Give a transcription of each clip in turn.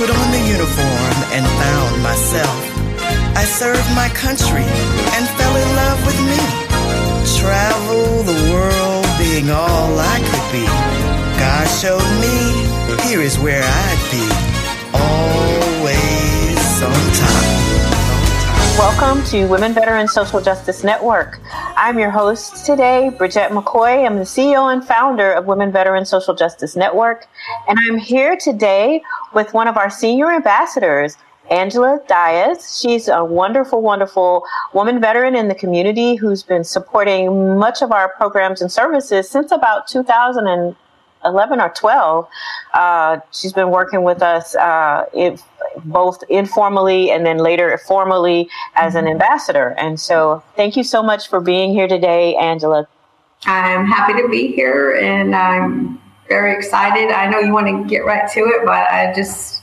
put on the uniform and found myself. I served my country and fell in love with me. Travel the world being all I could be. God showed me here is where I'd be. Always on. Welcome to Women Veterans Social Justice Network. I'm your host today, Bridgette McCoy. I'm the CEO and founder of Women Veterans Social Justice Network. And I'm here today with one of our senior ambassadors, Angela Diaz. She's a wonderful, wonderful woman veteran in the community who's been supporting much of our programs and services since about 2011 or 12, uh, she's been working with us uh, both informally and then later formally as an ambassador. And so thank you so much for being here today, Angela. I'm happy to be here and I'm very excited. I know you want to get right to it, but I just,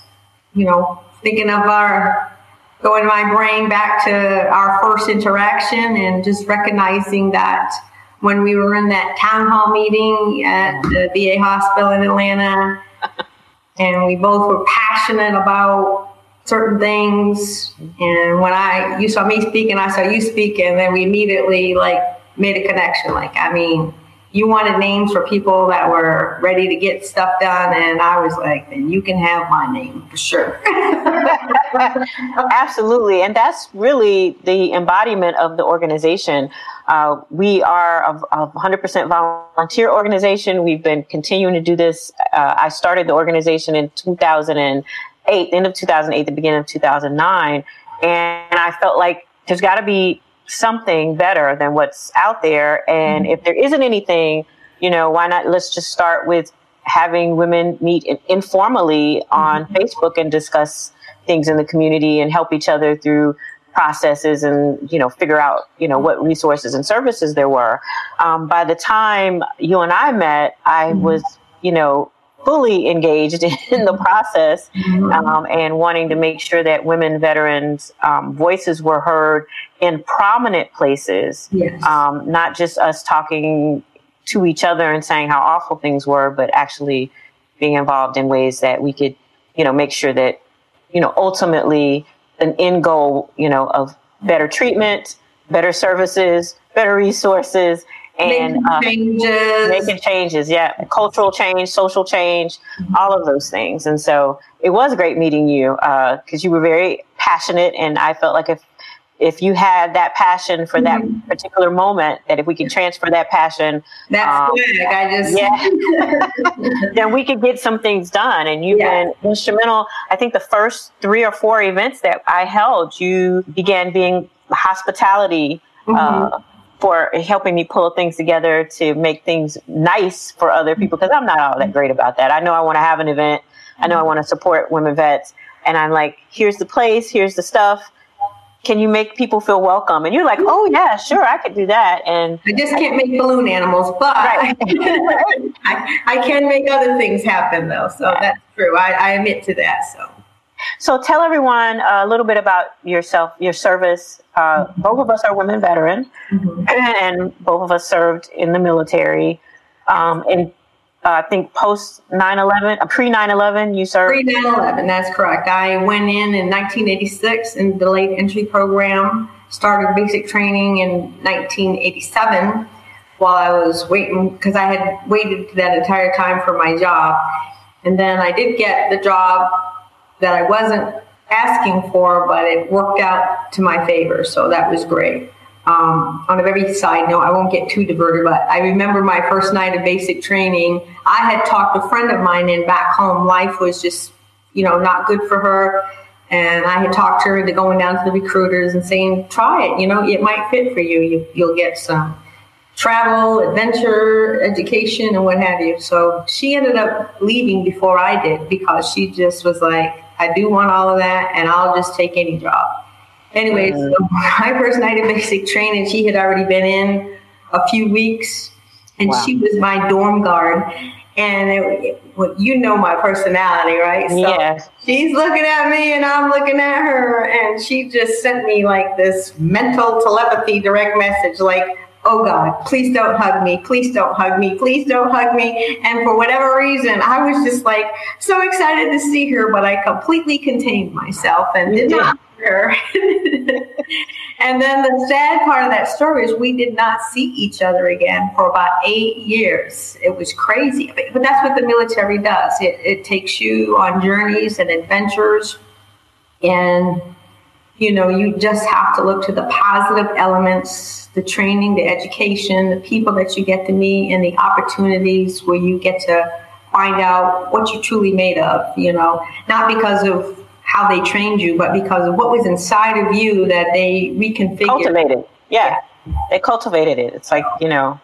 you know, thinking of our going my brain back to our first interaction and just recognizing that when we were in that town hall meeting at the VA hospital in Atlanta, and we both were passionate about certain things. And when I you saw me speaking, I saw you speaking, and then we immediately like made a connection. Like, I mean, you wanted names for people that were ready to get stuff done, and I was like, then you can have my name for sure. Absolutely, and that's really the embodiment of the organization. Uh, we are a, a 100% volunteer organization. We've been continuing to do this. Uh, I started the organization in 2008, end of 2008, the beginning of 2009, and I felt like there's got to be something better than what's out there. And mm-hmm. if there isn't anything, you know, why not? Let's just start with having women meet informally on mm-hmm. Facebook and discuss things in the community and help each other through processes and you know figure out you know what resources and services there were um, by the time you and i met i mm-hmm. was you know fully engaged in the process mm-hmm. um, and wanting to make sure that women veterans um, voices were heard in prominent places yes. um, not just us talking to each other and saying how awful things were but actually being involved in ways that we could you know make sure that you know ultimately an end goal, you know, of better treatment, better services, better resources, and making uh, changes. making changes. Yeah, cultural change, social change, mm-hmm. all of those things. And so it was great meeting you because uh, you were very passionate, and I felt like if if you had that passion for that mm-hmm. particular moment, that if we could transfer that passion, that's um, I just yeah, then we could get some things done. And you've yeah. been instrumental. I think the first three or four events that I held, you began being hospitality. Uh, mm-hmm. Uh, for helping me pull things together to make things nice for other mm-hmm. people because I'm not all that great about that. I know I want to have an event. I know I mm-hmm. want to support women vets. And I'm like, here's the place, here's the stuff can you make people feel welcome? And you're like, oh yeah, sure, I could do that. And I just can't make balloon animals, but right. I, I, can make other things happen though. So yeah. that's true. I, I admit to that. So. So tell everyone a little bit about yourself, your service. Uh, mm-hmm. Both of us are women veterans, mm-hmm. and both of us served in the military. Um, and uh, I think post 9/11, uh, pre 9/11, you served. Pre 9/11, that's correct. I went in in 1986 in the late entry program. Started basic training in 1987 while I was waiting because I had waited that entire time for my job, and then I did get the job that I wasn't asking for, but it worked out to my favor, so that was great. Um, on a very side note, I won't get too diverted, but I remember my first night of basic training. I had talked a friend of mine in back home. Life was just, you know, not good for her. And I had talked her into going down to the recruiters and saying, try it. You know, it might fit for you. you you'll get some travel, adventure, education, and what have you. So she ended up leaving before I did because she just was like, I do want all of that, and I'll just take any job. Anyway, so my first night of basic training, she had already been in a few weeks, and wow. she was my dorm guard. And it, well, you know my personality, right? So yes. she's looking at me, and I'm looking at her, and she just sent me like this mental telepathy direct message, like, oh God, please don't hug me. Please don't hug me. Please don't hug me. And for whatever reason, I was just like so excited to see her, but I completely contained myself and did not hug her. and then the sad part of that story is we did not see each other again for about eight years. It was crazy. But that's what the military does. It, it takes you on journeys and adventures and you know, you just have to look to the positive elements, the training, the education, the people that you get to meet, and the opportunities where you get to find out what you're truly made of, you know, not because of how they trained you, but because of what was inside of you that they reconfigured. Cultivated. Yeah. yeah. They cultivated it. It's like, you know,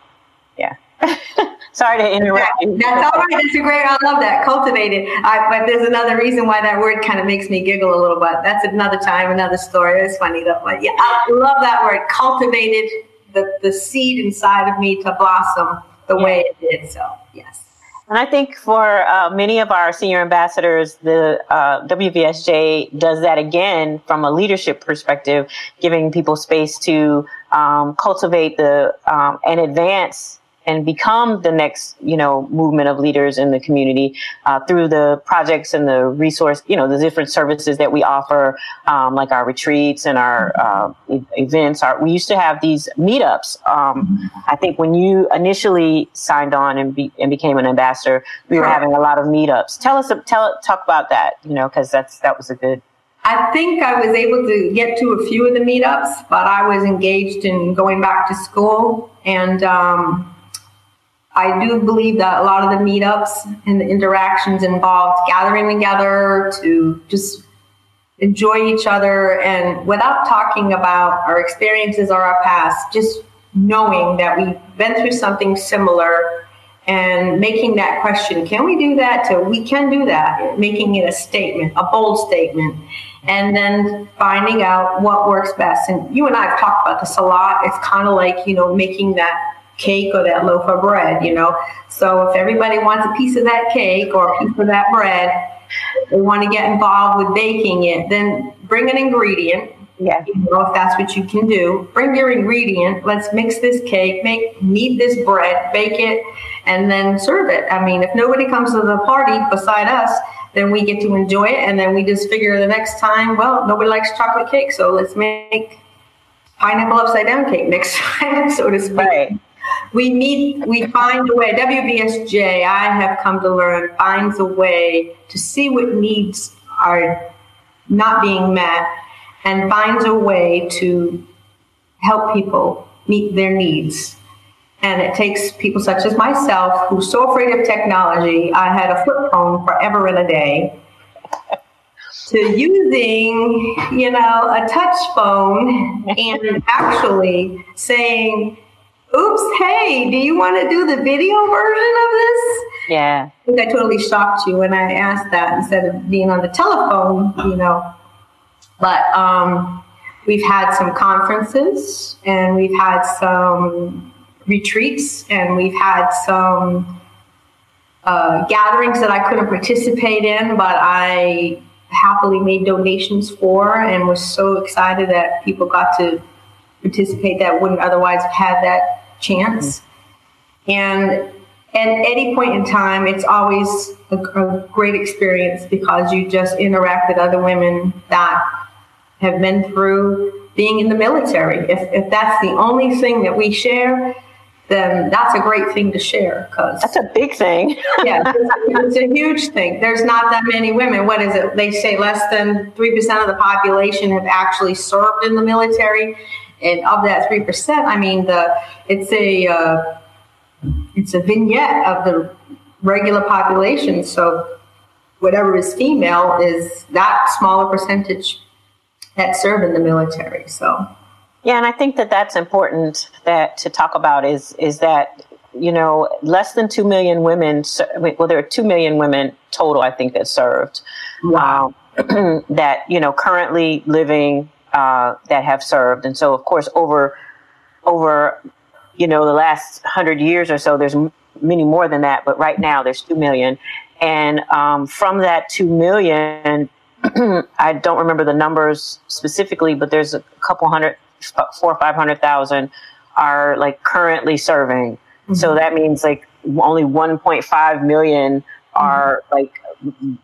yeah. Sorry to interrupt you. That's all right. That's a great. I love that. Cultivated. I, but there's another reason why that word kind of makes me giggle a little bit. That's another time, another story. It's funny though. But yeah, I love that word. Cultivated the, the seed inside of me to blossom the yeah. way it did. So yes. And I think for uh, many of our senior ambassadors, the uh, WVSJ does that again from a leadership perspective, giving people space to um, cultivate the um, and advance and become the next, you know, movement of leaders in the community uh, through the projects and the resource, you know, the different services that we offer, um, like our retreats and our uh, events. Our, we used to have these meetups. Um, I think when you initially signed on and, be, and became an ambassador, we were having a lot of meetups. Tell us, tell, talk about that, you know, because that's that was a good I think I was able to get to a few of the meetups, but I was engaged in going back to school and um, I do believe that a lot of the meetups and the interactions involved gathering together to just enjoy each other and without talking about our experiences or our past, just knowing that we've been through something similar and making that question, can we do that? To we can do that, making it a statement, a bold statement, and then finding out what works best. And you and I have talked about this a lot. It's kind of like, you know, making that cake or that loaf of bread, you know. So if everybody wants a piece of that cake or a piece of that bread, they want to get involved with baking it, then bring an ingredient. Yeah. You know, if that's what you can do, bring your ingredient. Let's mix this cake, make knead this bread, bake it, and then serve it. I mean, if nobody comes to the party beside us, then we get to enjoy it, and then we just figure the next time, well, nobody likes chocolate cake, so let's make pineapple upside down cake next time, so to speak. Right we meet, we find a way. WVSJ, I have come to learn, finds a way to see what needs are not being met and finds a way to help people meet their needs. And it takes people such as myself, who's so afraid of technology, I had a flip phone forever and a day, to using, you know, a touch phone and actually saying, oops, hey, do you want to do the video version of this? Yeah. I think I totally shocked you when I asked that instead of being on the telephone, you know. But um, we've had some conferences and we've had some retreats and we've had some uh, gatherings that I couldn't participate in, but I happily made donations for and was so excited that people got to participate that wouldn't otherwise have had that chance. And at any point in time, it's always a, a, great experience because you just interact with other women that have been through being in the military. If, if that's the only thing that we share, then that's a great thing to share because that's a big thing. yeah, it's, it's, a huge thing. There's not that many women. What is it? They say less than 3% of the population have actually served in the military and of that three percent, I mean the it's a uh, it's a vignette of the regular population. So whatever is female is that smaller percentage that serve in the military. So yeah, and I think that that's important that to talk about is is that you know less than two million women. Well, there are two million women total. I think that served. Wow. Um, that you know currently living uh, that have served. And so, of course, over over you know the last hundred years or so, there's m- many more than that. But right now, there's two million, and um, from that two million, I don't remember the numbers specifically, but there's a couple hundred, four or five hundred thousand are like currently serving. Mm-hmm. So that means like only 1.5 million are mm-hmm. like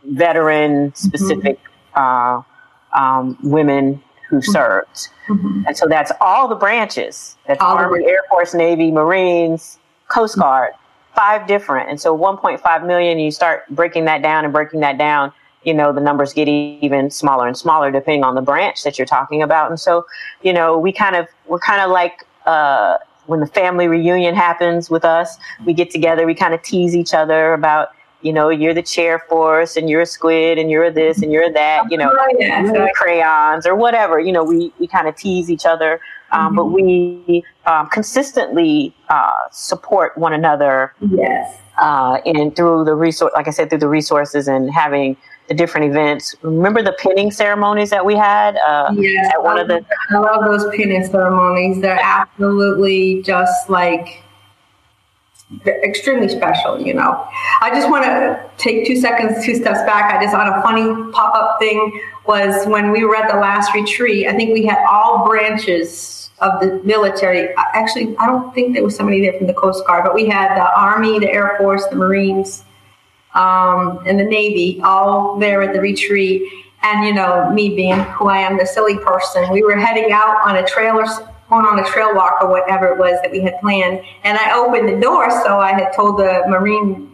veteran specific mm-hmm. uh, um, women who mm-hmm. served. Mm-hmm. And so that's all the branches. That's all Army, Air Force, Navy, Marines, Coast mm-hmm. Guard, five different. And so 1.5 million, you start breaking that down and breaking that down, you know, the numbers get even smaller and smaller depending on the branch that you're talking about. And so, you know, we kind of, we're kind of like, uh, when the family reunion happens with us, we get together, we kind of tease each other about, you know, you're the chair force and you're a squid and you're this and you're that, you know, yeah, crayons or whatever. You know, we, we kind of tease each other, um, mm-hmm. but we um, consistently uh, support one another. Yes. Uh, and through the resource, like I said, through the resources and having the different events. Remember the pinning ceremonies that we had? Uh, yes, at one of the. I love those pinning ceremonies. They're absolutely just like extremely special, you know. I just want to take two seconds, two steps back. I just on a funny pop up thing was when we were at the last retreat. I think we had all branches of the military. Actually, I don't think there was somebody there from the Coast Guard, but we had the Army, the Air Force, the Marines, um, and the Navy all there at the retreat. And, you know, me being who I am, the silly person, we were heading out on a trailer going on a trail walk or whatever it was that we had planned. And I opened the door, so I had told the Marine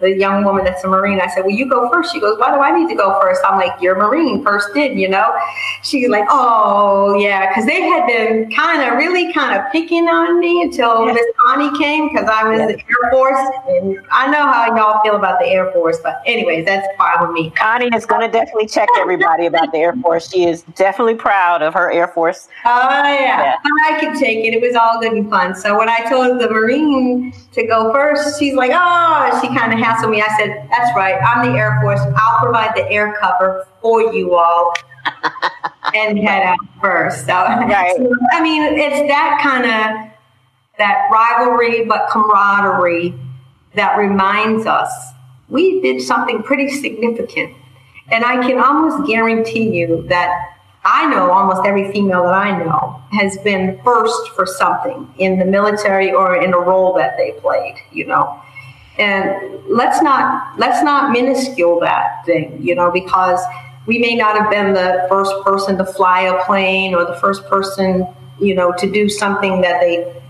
the young woman that's a Marine, I said, Well, you go first. She goes, Why do I need to go first? I'm like, You're a Marine, first did, you know? She's like, Oh, yeah. Because they had been kind of really kind of picking on me until Miss Connie came because I was in the Air Force. And I know how y'all feel about the Air Force. But, anyways, that's fine with me. Connie is going to definitely check everybody about the Air Force. She is definitely proud of her Air Force. Oh, yeah. yeah. I could take it. It was all good and fun. So, when I told the Marine to go first, she's like, Oh, she kind of hassled me. I said, That's right. I'm the Air Force. I'll provide the air cover for you all and head out first. So, right. so, I mean, it's that kind of that rivalry, but camaraderie that reminds us we did something pretty significant. And I can almost guarantee you that I know almost every female that I know has been first for something in the military or in a role that they played, you know. And let's not let's not minuscule that thing, you know, because we may not have been the first person to fly a plane or the first person, you know, to do something that they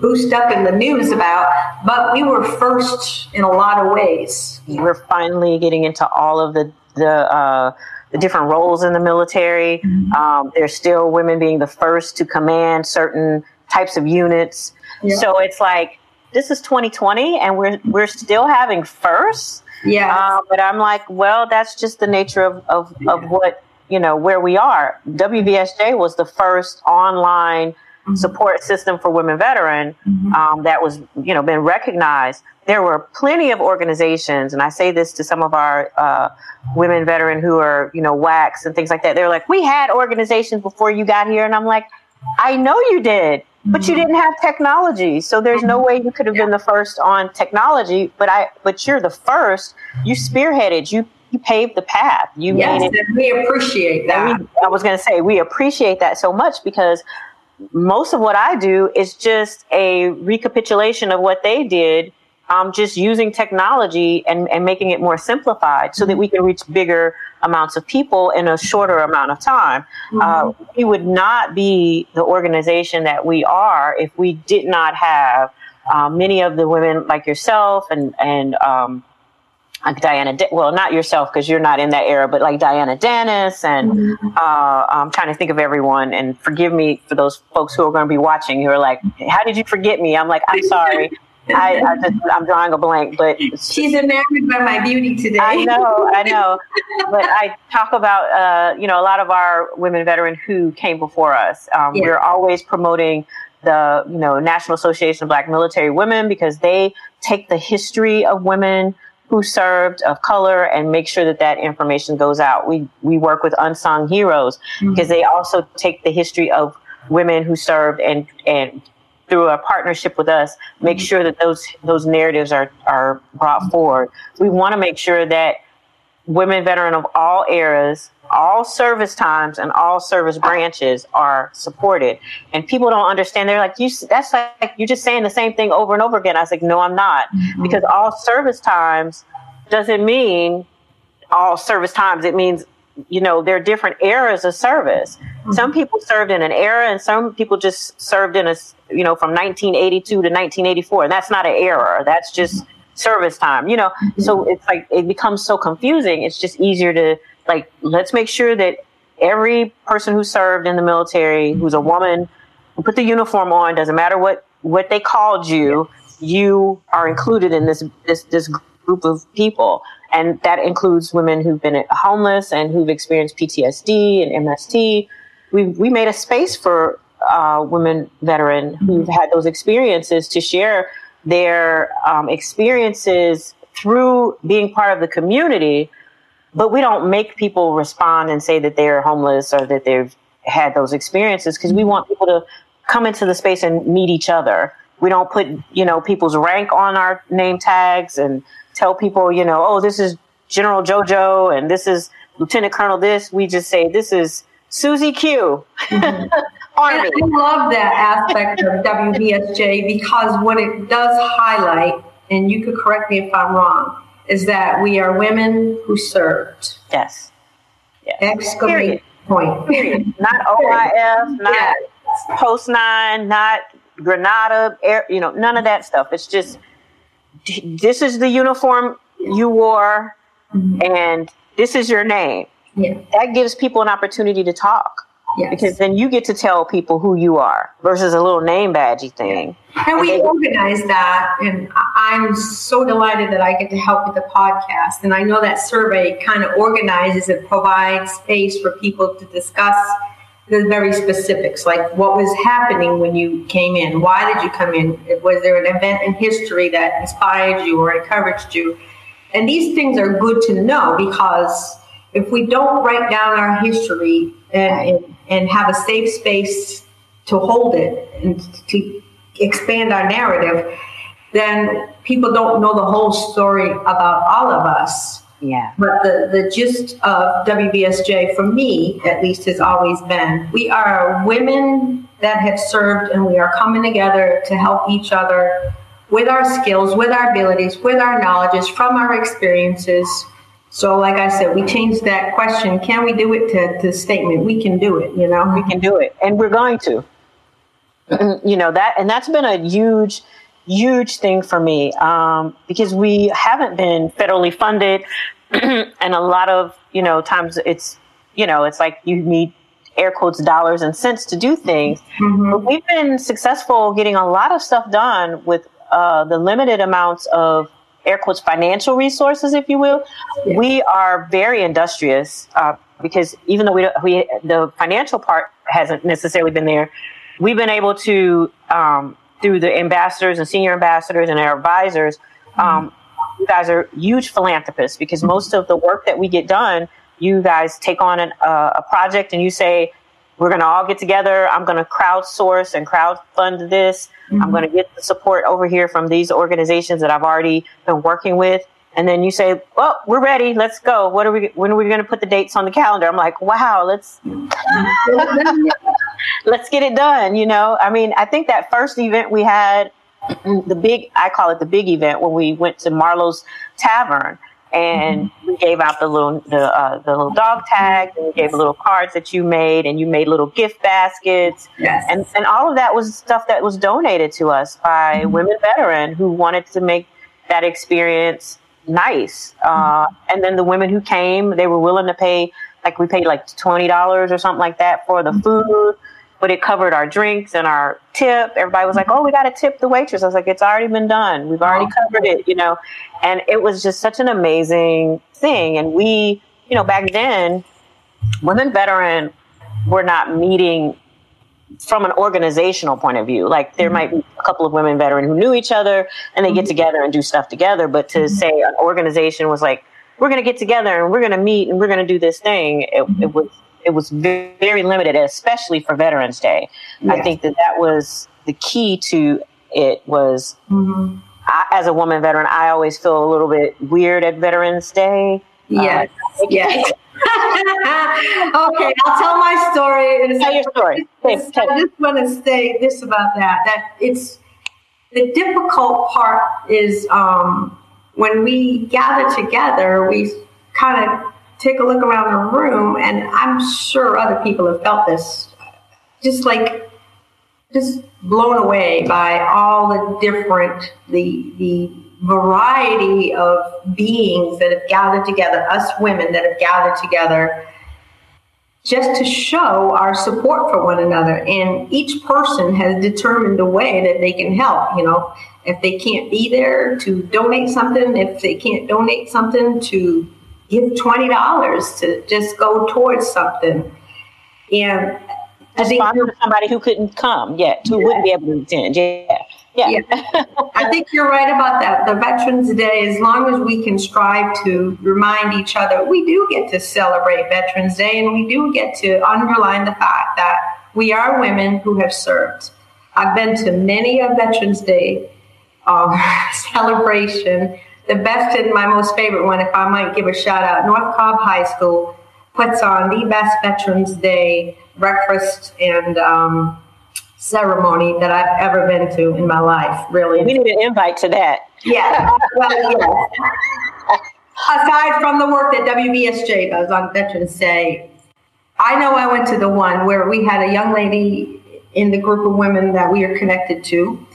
boost up in the news about, but we were first in a lot of ways. We're finally getting into all of the the uh, the different roles in the military. Mm-hmm. Um, there's still women being the first to command certain types of units. Yeah. So it's like this is 2020 and we're we're still having first. Yeah. Uh, but I'm like, well, that's just the nature of, of, yeah. of what, you know, where we are. WVSJ was the first online mm-hmm. support system for women veteran mm-hmm. um, that was, you know, been recognized. There were plenty of organizations, and I say this to some of our uh, women veteran who are, you know, WACs and things like that. They're like, we had organizations before you got here. And I'm like, I know you did but you mm-hmm. didn't have technology so there's no mm-hmm. way you could have been the first on technology but i but you're the first. You mm-hmm. spearheaded you you paved the path. You yes, made it we appreciate that we, i was going to say we appreciate that so much because most of what i do is just a recapitulation of what they did um, just using technology and, and making it more simplified so that we can reach bigger amounts of people in a shorter amount of time. Mm-hmm. Uh, we would not be the organization that we are if we did not have uh, many of the women like yourself and and um, like Diana, well, not yourself because you're not in that era, but like Diana Dennis, and mm-hmm. uh, I'm trying to think of everyone. And forgive me for those folks who are going to be watching who are like, "How did you forget me?" I'm like, "I'm sorry." I, I just I'm drawing a blank, but she's enamored by my beauty today. I know, I know. but I talk about uh, you know a lot of our women veteran who came before us. Um, We're always promoting the you know National Association of Black Military Women because they take the history of women who served of color and make sure that that information goes out. We we work with unsung heroes mm-hmm. because they also take the history of women who served and and through a partnership with us, make mm-hmm. sure that those those narratives are are brought forward. We want to make sure that women veteran of all eras all service times and all service branches are supported. And people don't understand. They're like, you, that's like, you're just saying the same thing over and over again. I was like, no, I'm not. Mm-hmm. Because all service times doesn't mean all service times. It means, you know, there are different eras of service. Mm-hmm. Some people served in an era and some people just served in a, you know, from 1982 to 1984. And that's not an era. That's just mm-hmm. service time, you know? Mm-hmm. So it's like, it becomes so confusing. It's just easier to, like let's make sure that every person who served in the military who's a woman who put the uniform on doesn't matter what what they called you you are included in this this this group of people and that includes women who've been homeless and who've experienced PTSD and MST we we made a space for uh, women veteran who've had those experiences to share their um, experiences through being part of the community. But we don't make people respond and say that they're homeless or that they've had those experiences because we want people to come into the space and meet each other. We don't put, you know, people's rank on our name tags and tell people, you know, oh, this is General JoJo and this is Lieutenant Colonel this. We just say this is Susie Q. Mm-hmm. Army. I love that aspect of WVSJ because what it does highlight, and you could correct me if I'm wrong, is that we are women who served. Yes. yes. Exclamation point. Period. Not OIF, not yes. Post 9, not Grenada, air, you know, none of that stuff. It's just this is the uniform you wore mm-hmm. and this is your name. Yeah. That gives people an opportunity to talk. Yes. Because then you get to tell people who you are versus a little name badgy thing. And we organize that, and I'm so delighted that I get to help with the podcast. And I know that survey kind of organizes and provides space for people to discuss the very specifics, like what was happening when you came in, why did you come in, was there an event in history that inspired you or encouraged you, and these things are good to know because if we don't write down our history and, and, and have a safe space to hold it and to expand our narrative, then people don't know the whole story about all of us. Yeah. But the, the gist of WVSJ for me at least, has always been we are women that have served and we are coming together to help each other with our skills, with our abilities, with our knowledges, from our experiences so, like I said, we changed that question. Can we do it to, to statement? We can do it, you know? We can do it. And we're going to. you know, that, and that's been a huge, huge thing for me um, because we haven't been federally funded. and a lot of, you know, times it's, you know, it's like you need air quotes dollars and cents to do things. Mm-hmm. But we've been successful getting a lot of stuff done with uh, the limited amounts of air quotes financial resources, if you will. Yeah. We are very industrious uh, because even though we, we the financial part hasn't necessarily been there, we've been able to um, through the ambassadors and senior ambassadors and our advisors. Um, mm-hmm. You guys are huge philanthropists because most of the work that we get done, you guys take on an, uh, a project and you say, we're going to all get together. I'm going to crowdsource and crowdfund this. Mm-hmm. I'm going to get the support over here from these organizations that I've already been working with. And then you say, well, we're ready. Let's go. What are we, when are we going to put the dates on the calendar? I'm like, wow, let's, let's get it done. You know, I mean, I think that first event we had, the big, I call it the big event when we went to Marlow's Tavern and mm-hmm. we gave out the little the uh, the little dog tag and we gave little cards that you made and you made little gift baskets yes. and and all of that was stuff that was donated to us by mm-hmm. women veteran who wanted to make that experience nice uh, mm-hmm. and then the women who came they were willing to pay like we paid like $20 or something like that for the mm-hmm. food but it covered our drinks and our tip. Everybody was like, "Oh, we got to tip the waitress." I was like, "It's already been done. We've already covered it," you know. And it was just such an amazing thing. And we, you know, back then, women veteran were not meeting from an organizational point of view. Like there mm-hmm. might be a couple of women veteran who knew each other and they get mm-hmm. together and do stuff together. But to mm-hmm. say an organization was like, we're going to get together and we're going to meet and we're going to do this thing, it, it was it was very limited, especially for Veterans Day. Yes. I think that that was the key to it was mm-hmm. I, as a woman veteran, I always feel a little bit weird at Veterans Day. Yes, uh, yes. okay, I'll tell my story. Tell your story. I just want to say this about that: that it's the difficult part is um, when we gather together, we kind of take a look around the room, and I'm sure other people have felt this, just like just blown away by all the different the the variety of beings that have gathered together, us women that have gathered together just to show our support for one another. And each person has determined a way that they can help. You know, if they can't be there, to donate something. If they can't donate something, to give twenty dollars to just go towards something. And I think somebody who couldn't come yet, who yeah. wouldn't be able to attend. Yeah. Yeah. yeah. I think you're right about that. The Veterans Day, as long as we can strive to remind each other, we do get to celebrate Veterans Day and we do get to underline the fact that we are women who have served. I've been to many a Veterans Day um, celebration. The best and my most favorite one, if I might give a shout out, North Cobb High School puts on the best Veterans Day breakfast and um, ceremony that I've ever been to in my life, really. We need an invite to that. Yeah. well, yes. Aside from the work that WVSJ does on Veterans Day, I know I went to the one where we had a young lady in the group of women that we are connected to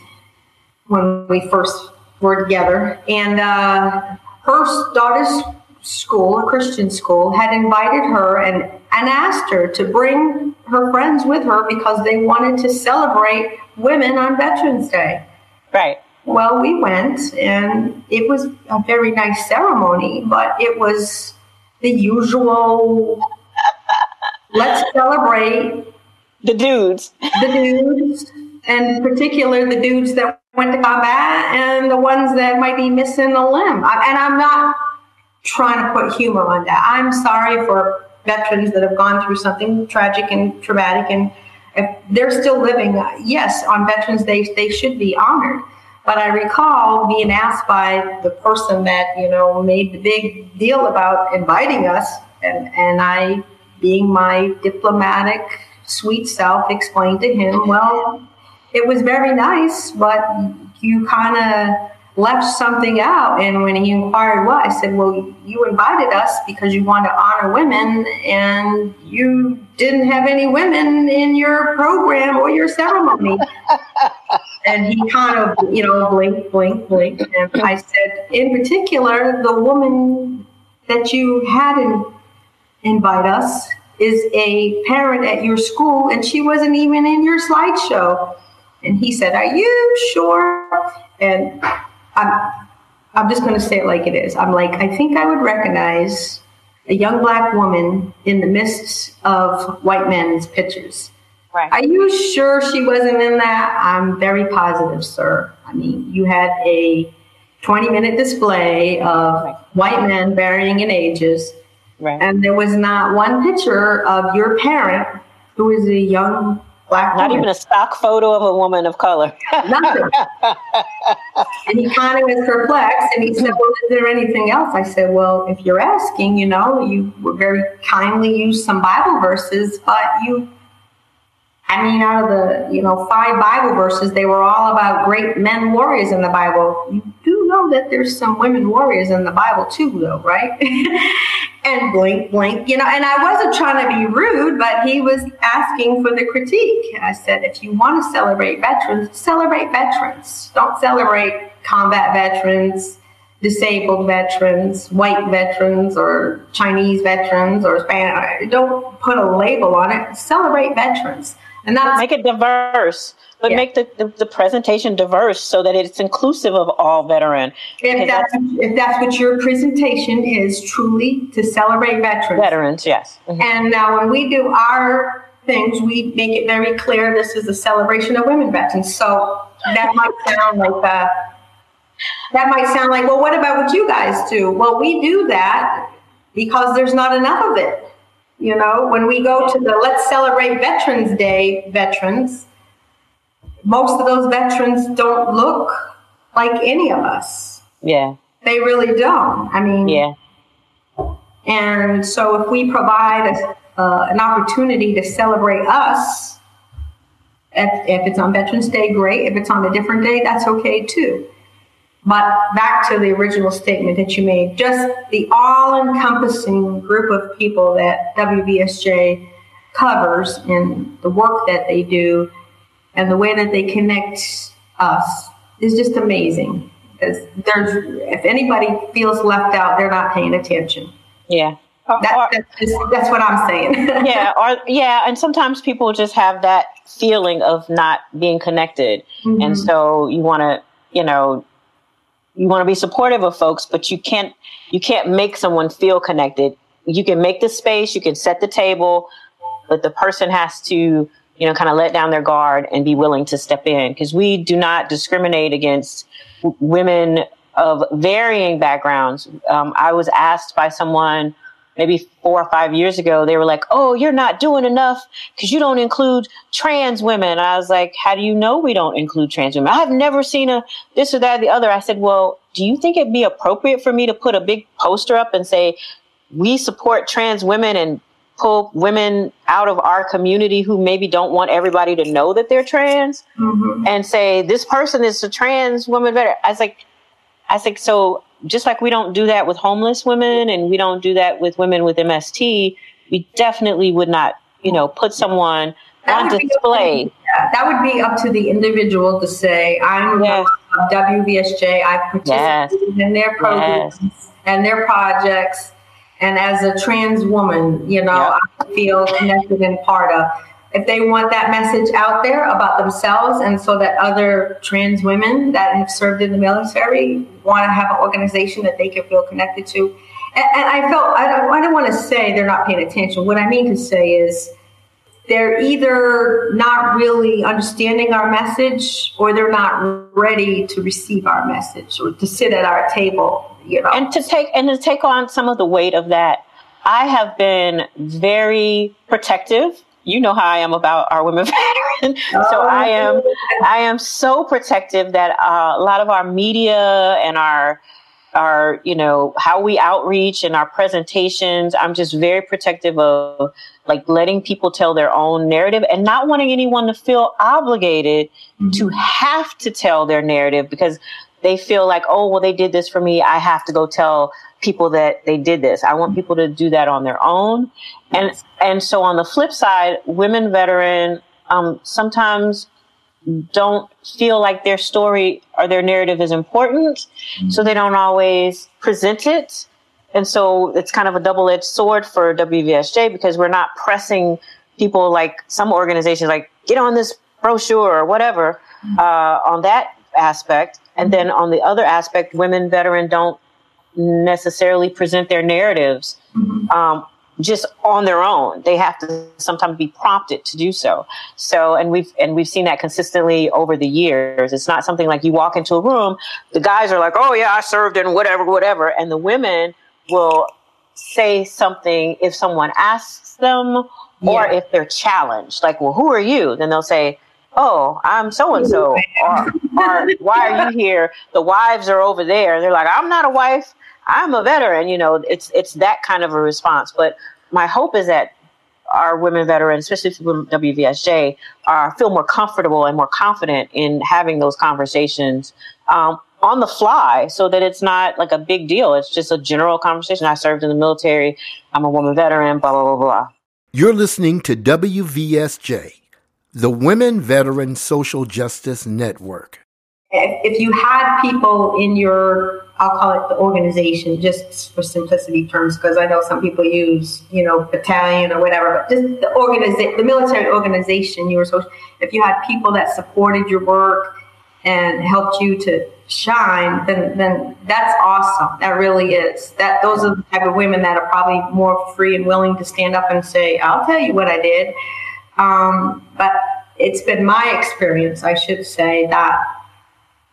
when we first were together. And uh, her daughter's school, a Christian school, had invited her and, and asked her to bring her friends with her because they wanted to celebrate women on Veterans Day. Right. Well, we went and it was a very nice ceremony, but it was the usual let's celebrate the dudes. The dudes, and in particular the dudes that went to combat and the ones that might be missing a limb. And I'm not trying to put humor on that. I'm sorry for veterans that have gone through something tragic and traumatic, and if they're still living, uh, yes, on Veterans Day they should be honored. But I recall being asked by the person that you know made the big deal about inviting us, and and I, being my diplomatic, sweet self, explained to him, well, it was very nice, but you kind of left something out. And when he inquired what, I said, Well, you invited us because you want to honor women, and you didn't have any women in your program or your ceremony. and he kind of, you know, blink, blink, blink. And I said, In particular, the woman that you had in, invite us is a parent at your school, and she wasn't even in your slideshow. And he said, Are you sure? And I'm, I'm just going to say it like it is. I'm like, I think I would recognize a young black woman in the midst of white men's pictures. Right. Are you sure she wasn't in that? I'm very positive, sir. I mean, you had a 20 minute display of right. white men varying in ages. Right. And there was not one picture of your parent who is a young black Not woman. even a stock photo of a woman of color. Nothing. and he kind of was perplexed and he said, Well, is there anything else? I said, Well, if you're asking, you know, you were very kindly used some Bible verses, but you I mean, out of the, you know, five Bible verses, they were all about great men warriors in the Bible. You do know that there's some women warriors in the Bible too, though, right? and blink, blink, you know, and I wasn't trying to be rude, but he was asking for the critique. I said, if you want to celebrate veterans, celebrate veterans. Don't celebrate combat veterans, disabled veterans, white veterans, or Chinese veterans, or Spanish. Don't put a label on it. Celebrate veterans. And that's, make it diverse but yeah. make the, the, the, presentation diverse so that it's inclusive of all veteran. If that's, that's, if that's what your presentation is, truly to celebrate veterans. Veterans, yes. Mm-hmm. And now when we do our things, we make it very clear this is a celebration of women veterans. So that might sound like a, uh, that might sound like, well, what about what you guys do? Well, we do that because there's not enough of it. You know, when we go to the Let's Celebrate Veterans Day veterans, most of those veterans don't look like any of us. Yeah. They really don't. I mean, yeah. And so if we provide a, uh, an opportunity to celebrate us, if, if it's on Veterans Day, great. If it's on a different day, that's okay too. But back to the original statement that you made, just the all encompassing group of people that WVSJ covers and the work that they do and the way that they connect us is just amazing. Because there's, if anybody feels left out, they're not paying attention. Yeah. That, or, that's, just, that's what I'm saying. yeah, or yeah, and sometimes people just have that feeling of not being connected, mm-hmm. and so you want to, you know, you want to be supportive of folks, but you can't you can't make someone feel connected. You can make the space, you can set the table, but the person has to, you know, kind of let down their guard and be willing to step in because we do not discriminate against women of varying backgrounds. Um, I was asked by someone maybe four or five years ago, they were like, "Oh, you're not doing enough because you don't include trans women." I was like, "How do you know we don't include trans women? I have never seen a this or that or the other." I said, "Well, do you think it'd be appropriate for me to put a big poster up and say we support trans women and pull women out of our community who maybe don't want everybody to know that they're trans mm-hmm. and say this person is a trans woman better?" I was like, "I think so." just like we don't do that with homeless women and we don't do that with women with MST, we definitely would not, you know, put someone that on display. To, yeah, that would be up to the individual to say, I'm yes. of WVSJ, I participated yes. in their programs yes. and their projects. And as a trans woman, you know. I feel connected and part of if they want that message out there about themselves and so that other trans women that have served in the military want to have an organization that they can feel connected to. And, and I felt, I don't, I don't want to say they're not paying attention. What I mean to say is they're either not really understanding our message or they're not ready to receive our message or to sit at our table, you know. And to take, and to take on some of the weight of that. I have been very protective you know how I am about our women veterans. so I am, I am so protective that uh, a lot of our media and our, our, you know, how we outreach and our presentations, I'm just very protective of like letting people tell their own narrative and not wanting anyone to feel obligated mm-hmm. to have to tell their narrative because they feel like, oh, well, they did this for me. I have to go tell people that they did this. I want people to do that on their own. And and so on the flip side, women veteran um, sometimes don't feel like their story or their narrative is important, mm-hmm. so they don't always present it. And so it's kind of a double-edged sword for WVSJ because we're not pressing people like some organizations like get on this brochure or whatever mm-hmm. uh, on that aspect. And then on the other aspect, women veteran don't necessarily present their narratives mm-hmm. um, just on their own. They have to sometimes be prompted to do so. So, and we've and we've seen that consistently over the years. It's not something like you walk into a room, the guys are like, "Oh yeah, I served in whatever, whatever," and the women will say something if someone asks them or yeah. if they're challenged. Like, "Well, who are you?" Then they'll say. Oh, I'm so and so. Or, why are you here? The wives are over there. They're like, I'm not a wife. I'm a veteran, you know, it's it's that kind of a response. But my hope is that our women veterans, especially from WVSJ, are feel more comfortable and more confident in having those conversations um, on the fly, so that it's not like a big deal. It's just a general conversation. I served in the military. I'm a woman veteran. Blah blah blah blah. You're listening to WVSJ, the Women Veteran Social Justice Network if you had people in your I'll call it the organization, just for simplicity terms, because I know some people use, you know, battalion or whatever, but just the organization, the military organization you were so if you had people that supported your work and helped you to shine, then then that's awesome. That really is. That those are the type of women that are probably more free and willing to stand up and say, I'll tell you what I did. Um, but it's been my experience, I should say, that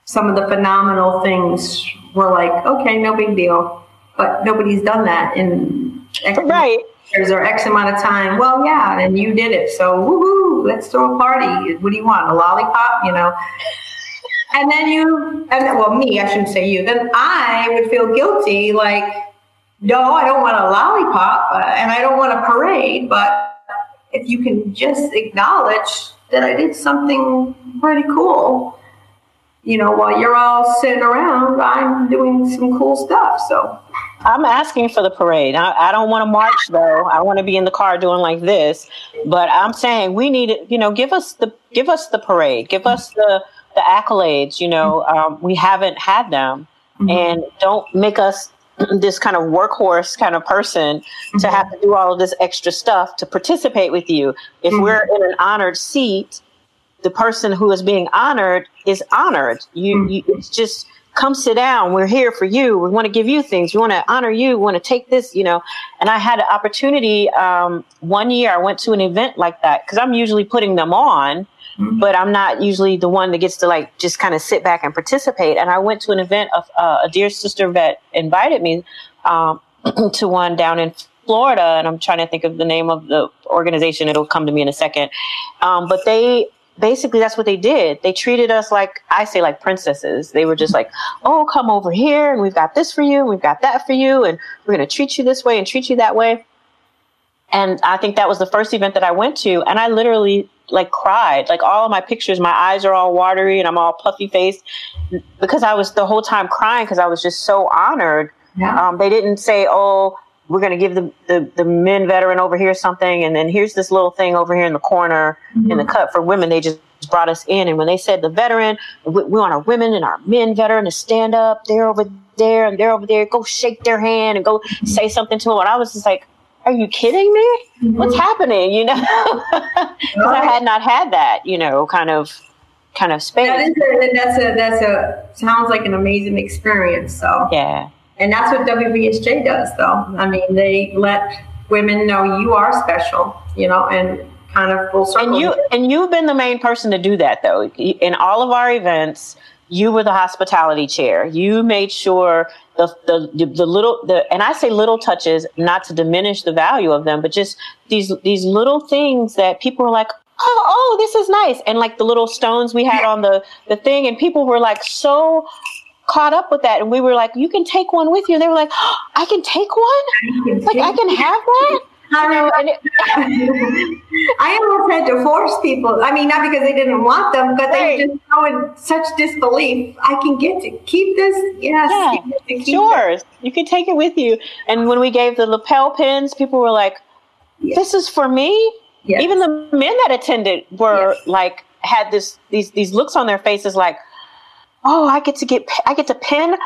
some of the phenomenal things were like, okay, no big deal. But nobody's done that in X right. years or X amount of time. Well, yeah, and you did it. So woohoo, let's throw a party. What do you want? A lollipop, you know? And then you and well, me, I shouldn't say you, then I would feel guilty like no, I don't want a lollipop uh, and I don't want a parade, but if you can just acknowledge that I did something pretty cool, you know, while you're all sitting around, I'm doing some cool stuff. So I'm asking for the parade. I, I don't want to march though. I want to be in the car doing like this. But I'm saying we need it. You know, give us the give us the parade. Give us the the accolades. You know, um, we haven't had them, mm-hmm. and don't make us this kind of workhorse kind of person mm-hmm. to have to do all of this extra stuff to participate with you. If mm-hmm. we're in an honored seat, the person who is being honored is honored. You, mm-hmm. you it's just come sit down. We're here for you. We want to give you things. We want to honor you. We want to take this, you know. And I had an opportunity um, one year. I went to an event like that because I'm usually putting them on mm-hmm. but I'm not usually the one that gets to like just kind of sit back and participate. And I went to an event of uh, a dear sister vet invited me um, to one down in Florida, and I'm trying to think of the name of the organization. It'll come to me in a second. Um, but they basically that's what they did. They treated us like I say like princesses. They were just like, "Oh, come over here and we've got this for you, and we've got that for you, and we're going to treat you this way and treat you that way." And I think that was the first event that I went to, and I literally like cried. Like all of my pictures, my eyes are all watery and I'm all puffy faced because I was the whole time crying because I was just so honored. Yeah. Um, they didn't say, "Oh, we're going to give the, the, the men veteran over here something, and then here's this little thing over here in the corner mm-hmm. in the cut for women." They just brought us in, and when they said the veteran, we, we want our women and our men veteran to stand up. They're over there and they're over there. Go shake their hand and go mm-hmm. say something to them. And I was just like are you kidding me? Mm-hmm. What's happening? You know, because I had not had that, you know, kind of kind of space. That is a, that's a that's a sounds like an amazing experience. So yeah, and that's what WVSJ does, though. I mean, they let women know you are special, you know, and kind of full circle. And you and you've been the main person to do that, though. In all of our events, you were the hospitality chair. You made sure the, the, the little, the, and I say little touches, not to diminish the value of them, but just these, these little things that people were like, oh, oh, this is nice. And like the little stones we had on the, the thing and people were like so caught up with that. And we were like, you can take one with you. And they were like, oh, I can take one? Like I can have that? I know, it, I almost had to force people. I mean, not because they didn't want them, but right. they just showing such disbelief. I can get to keep this. Yes, yeah, it's yours. It. You can take it with you. And when we gave the lapel pins, people were like, yes. "This is for me." Yes. Even the men that attended were yes. like had this these these looks on their faces like, "Oh, I get to get I get to pin."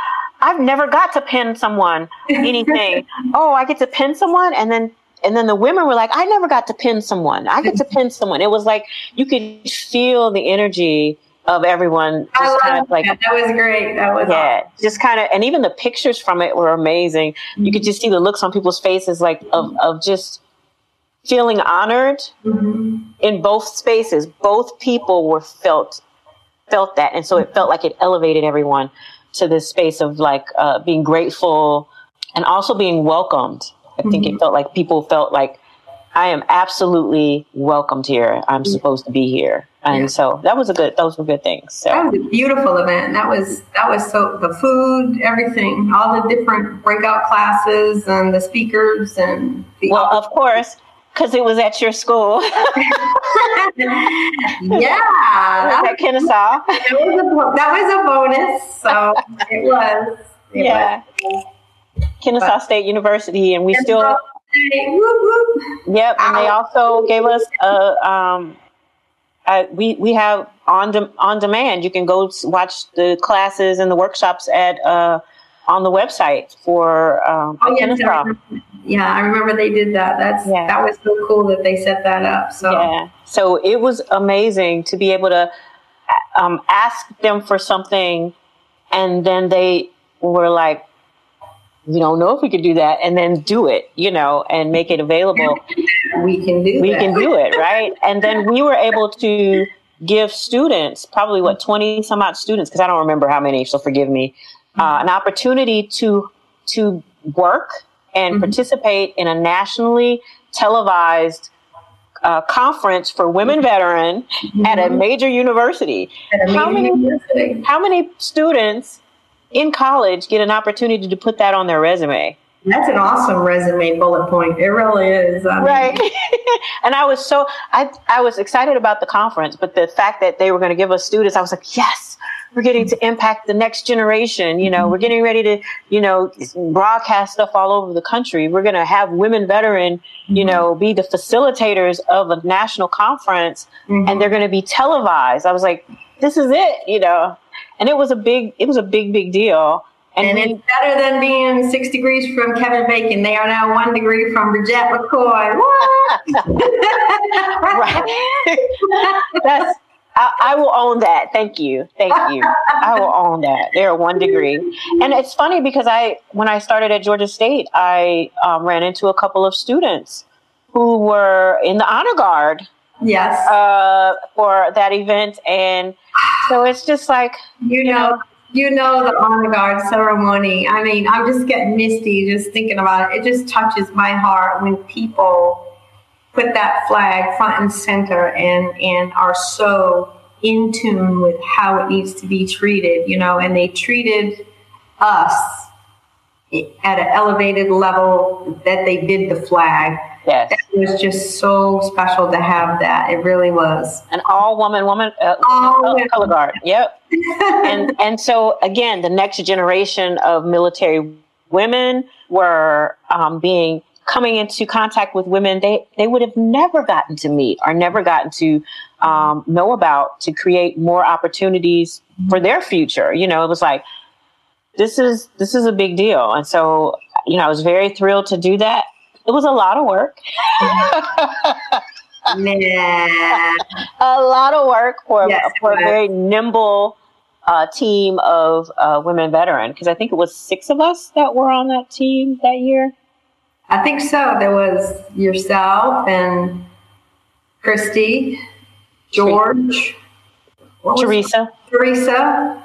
I've never got to pin someone anything. oh, I get to pin someone, and then and then the women were like, I never got to pin someone. I get to pin someone. It was like you could feel the energy of everyone just kind of like that. that. was great. That was yeah, awesome. just kind of and even the pictures from it were amazing. Mm-hmm. You could just see the looks on people's faces like of of just feeling honored mm-hmm. in both spaces. Both people were felt felt that, and so it felt like it elevated everyone to this space of like uh, being grateful and also being welcomed I think mm-hmm. it felt like people felt like I am absolutely welcomed here. I'm supposed to be here. And yeah. so that was a good those were good things. So that was a beautiful event. That was that was so the food, everything, all the different breakout classes and the speakers and the Well, of course, because it was at your school. yeah, that, at Kennesaw. That was a that was a bonus. So it was. It yeah. Was. Kennesaw but, State University, and we still. Yep, and they also gave us a. Um, a, we we have on de- on demand. You can go watch the classes and the workshops at uh, on the website for um, oh, yes, Kennesaw. Yeah, I remember they did that. That's yeah. that was so cool that they set that up. So yeah, so it was amazing to be able to um, ask them for something, and then they were like, we don't know if we could do that and then do it you know and make it available we can do we that. can do it right and then we were able to give students probably what 20 some odd students because i don't remember how many so forgive me uh, an opportunity to to work and mm-hmm. participate in a nationally televised uh, conference for women mm-hmm. veteran mm-hmm. at a major university. A major how many university. how many students in college get an opportunity to put that on their resume. That's an awesome resume bullet point. It really is. I mean. Right. and I was so I I was excited about the conference, but the fact that they were going to give us students, I was like, yes, we're getting to impact the next generation. You know, we're getting ready to, you know, broadcast stuff all over the country. We're going to have women veteran, you know, be the facilitators of a national conference mm-hmm. and they're going to be televised. I was like, this is it, you know, and it was a big, it was a big, big deal. And, and it's better than being six degrees from Kevin Bacon. They are now one degree from Bridget McCoy. What? right. That's I, I, will own that. Thank you. Thank you. I will own that. They're one degree. And it's funny because I, when I started at Georgia State, I um, ran into a couple of students who were in the honor guard. Yes. Uh, for that event. And so it's just like, you know, you know the honor guard ceremony. I mean, I'm just getting misty just thinking about it. It just touches my heart when people put that flag front and center and and are so in tune with how it needs to be treated, you know, and they treated us at an elevated level that they did the flag. Yes. It was just so special to have that. It really was. An all woman woman uh, all color guard. Yep. and and so again, the next generation of military women were um, being coming into contact with women they, they would have never gotten to meet or never gotten to um, know about to create more opportunities for their future. You know, it was like, this is this is a big deal. And so, you know, I was very thrilled to do that. It was a lot of work. yeah. a lot of work for, yes, for a very nimble uh, team of uh, women veteran because I think it was six of us that were on that team that year. I think so. There was yourself and Christy, George, Teresa, Teresa,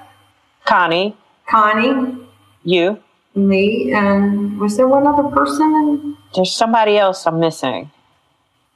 Connie, Connie, you, me, and was there one other person? There's somebody else I'm missing.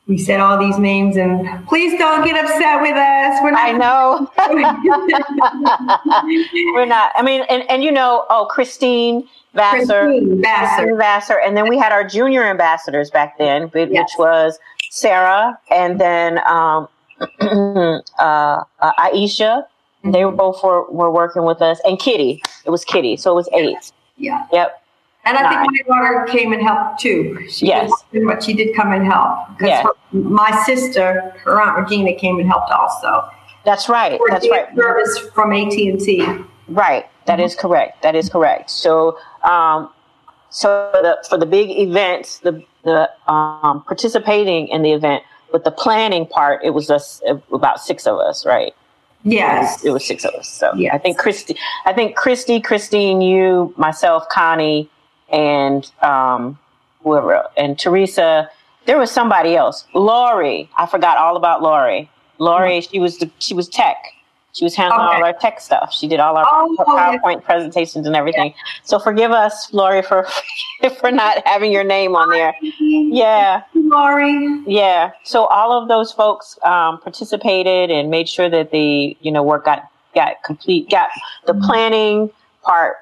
We said all these names, and please don't get upset with us. We're not. I know. We're not. I mean, and, and you know, oh, Christine Vassar, Vassar. Vassar, and then we had our junior ambassadors back then, which yes. was Sarah, and then um, uh, uh, Aisha. Mm-hmm. They were both were, were working with us, and Kitty. It was Kitty, so it was eight. Yeah. Yep. And I Nine. think my daughter came and helped too. She yes. But she did come and help. Yes. My sister, her aunt Regina, came and helped also. That's right. That's right. Service from AT and T. Right. That mm-hmm. is correct. That is correct. So um, so the, for the big events, the, the um, participating in the event, but the planning part, it was us about six of us, right? Yes, it was, it was six of us. So yes. I think Christy, I think Christy, Christine, you, myself, Connie, and um, whoever, and Teresa. There was somebody else, Lori. I forgot all about Lori. Lori, mm-hmm. she was the, she was tech. She was handling okay. all our tech stuff. She did all our oh, PowerPoint yeah. presentations and everything. Yeah. So forgive us, Lori, for for not having your name on there. Yeah, Lori. Yeah. So all of those folks um, participated and made sure that the you know work got got complete. Got the mm-hmm. planning part.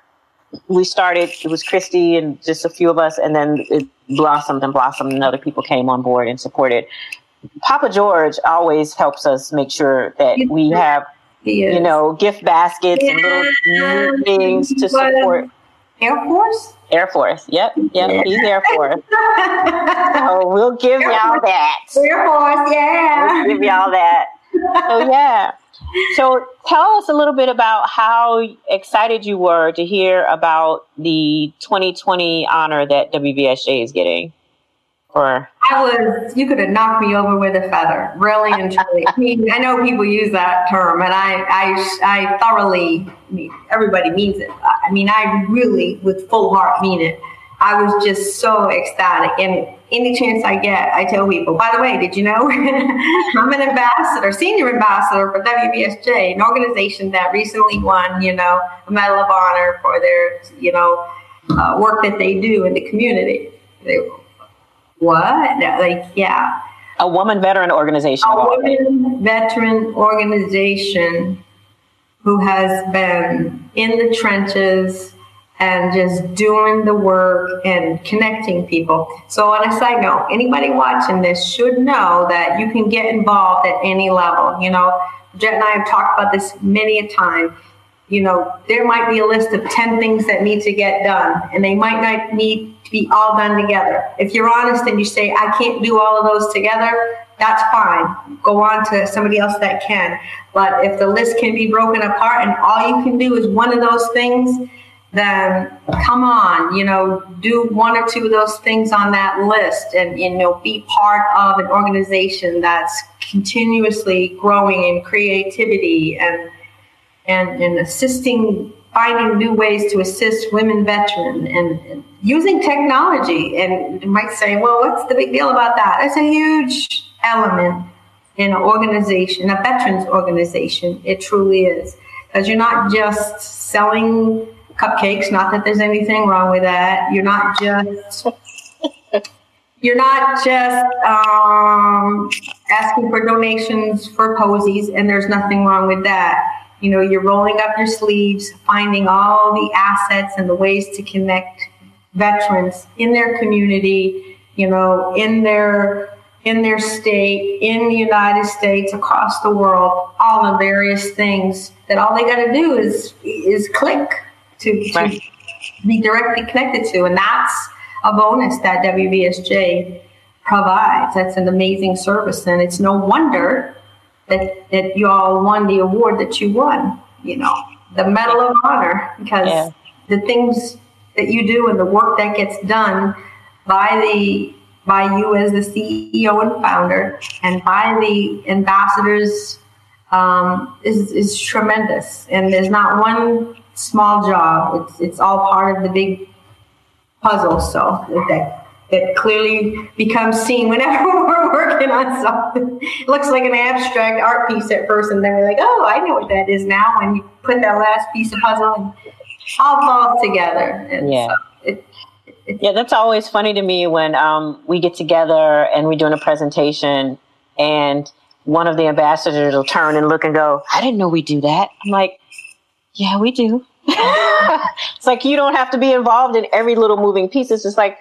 We started. It was Christy and just a few of us, and then it blossomed and blossomed, and other people came on board and supported. Papa George always helps us make sure that we have you know, gift baskets yeah. and little things to support. Air Force? Air Force. Yep. Yep. Yeah. He's Air Force. so we'll give y'all that. Air Force. Yeah. We'll give y'all that. So yeah. So tell us a little bit about how excited you were to hear about the 2020 honor that WVSJ is getting. Or I was, you could have knocked me over with a feather, really and truly. I mean, I know people use that term, and I, I, I thoroughly, I mean, everybody means it. I mean, I really, with full heart, mean it. I was just so ecstatic, and any chance I get, I tell people. By the way, did you know I'm an ambassador, senior ambassador for WVSJ, an organization that recently won, you know, a Medal of Honor for their, you know, uh, work that they do in the community. They, what? Like, yeah. A woman veteran organization. A woman veteran organization who has been in the trenches and just doing the work and connecting people. So, on a side note, anybody watching this should know that you can get involved at any level. You know, Jet and I have talked about this many a time. You know, there might be a list of 10 things that need to get done, and they might not need to be all done together. If you're honest and you say, I can't do all of those together, that's fine. Go on to somebody else that can. But if the list can be broken apart and all you can do is one of those things, then come on, you know, do one or two of those things on that list and, you know, be part of an organization that's continuously growing in creativity and, and, and assisting, finding new ways to assist women veterans and, and using technology. And you might say, well, what's the big deal about that? That's a huge element in an organization, a veterans organization. It truly is. Because you're not just selling cupcakes. Not that there's anything wrong with that. You're not just you're not just um, asking for donations for posies, and there's nothing wrong with that. You know, you're rolling up your sleeves, finding all the assets and the ways to connect veterans in their community. You know, in their in their state, in the United States, across the world, all the various things that all they got to do is is click to, right. to be directly connected to. And that's a bonus that WVSJ provides. That's an amazing service. And it's no wonder that, that you all won the award that you won, you know, the Medal of Honor, because yeah. the things that you do and the work that gets done by the by you as the CEO and founder and by the ambassadors um, is, is tremendous. And there's not one small job. It's it's all part of the big puzzle. So that that clearly becomes seen whenever we're working on something. It looks like an abstract art piece at first, and then we're like, oh, I know what that is now. When you put that last piece of puzzle and all falls together. And yeah. So it, yeah, that's always funny to me when um, we get together and we're doing a presentation and one of the ambassadors will turn and look and go, I didn't know we do that. I'm like, yeah, we do. it's like you don't have to be involved in every little moving piece. It's just like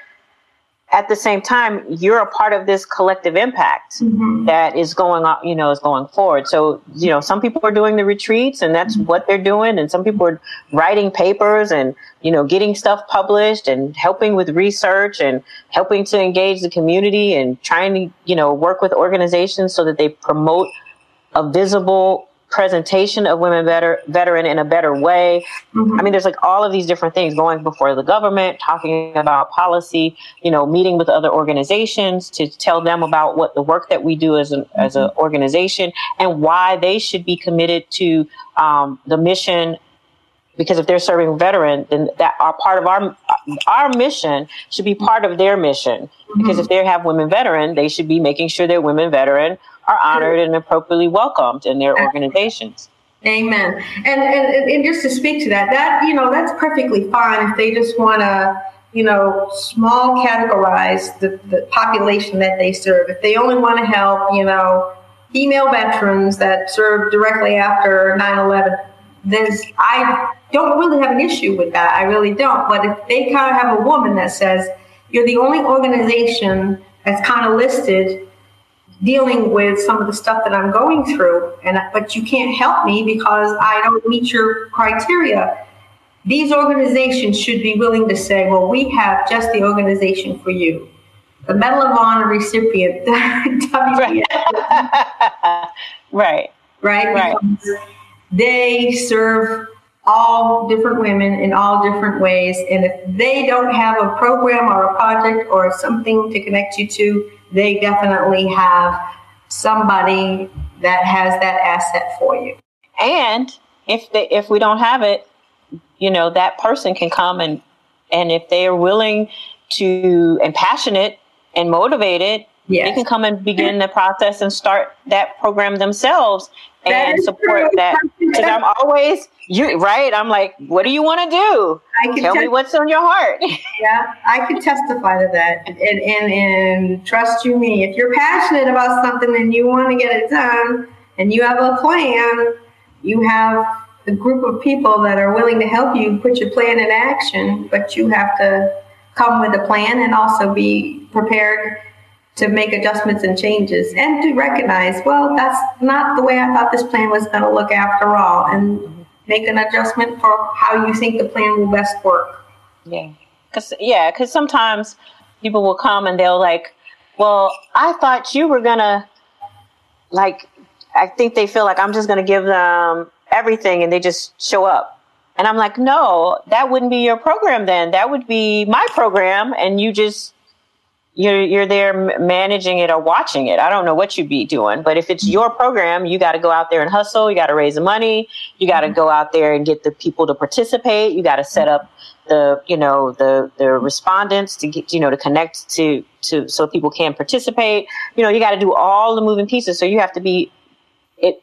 at the same time, you're a part of this collective impact mm-hmm. that is going on, you know, is going forward. So, you know, some people are doing the retreats and that's what they're doing. And some people are writing papers and, you know, getting stuff published and helping with research and helping to engage the community and trying to, you know, work with organizations so that they promote a visible presentation of women better veteran in a better way. Mm-hmm. I mean, there's like all of these different things going before the government, talking about policy, you know, meeting with other organizations to tell them about what the work that we do as an mm-hmm. as an organization and why they should be committed to um, the mission. Because if they're serving veteran, then that are part of our our mission should be part of their mission. Mm-hmm. Because if they have women veteran, they should be making sure they're women veteran are honored and appropriately welcomed in their organizations. Amen. And, and and just to speak to that, that you know that's perfectly fine if they just want to you know small categorize the, the population that they serve. If they only want to help you know female veterans that served directly after 9/11, there's I don't really have an issue with that. I really don't. But if they kind of have a woman that says you're the only organization that's kind of listed dealing with some of the stuff that I'm going through, and but you can't help me because I don't meet your criteria. These organizations should be willing to say, well, we have just the organization for you. The Medal of Honor recipient, right. right. Right? Right. they serve all different women in all different ways. And if they don't have a program or a project or something to connect you to, they definitely have somebody that has that asset for you. And if they, if we don't have it, you know, that person can come and and if they are willing to and passionate and motivated, yes. they can come and begin the process and start that program themselves and support true. that. Because I'm always you right. I'm like, what do you want to do? I can Tell me what's on your heart. yeah, I can testify to that. And, and and trust you me, if you're passionate about something and you want to get it done and you have a plan, you have a group of people that are willing to help you put your plan in action, but you have to come with a plan and also be prepared to make adjustments and changes and to recognize, well, that's not the way I thought this plan was going to look after all, and make an adjustment for how you think the plan will best work. Yeah. Cause yeah, cause sometimes people will come and they'll like, well, I thought you were gonna like, I think they feel like I'm just gonna give them everything and they just show up. And I'm like, no, that wouldn't be your program then. That would be my program. And you just, you're, you're there managing it or watching it. I don't know what you'd be doing, but if it's mm-hmm. your program, you got to go out there and hustle. You got to raise the money. You got to mm-hmm. go out there and get the people to participate. You got to set up the, you know, the, the respondents to get, you know, to connect to, to, so people can participate. You know, you got to do all the moving pieces. So you have to be it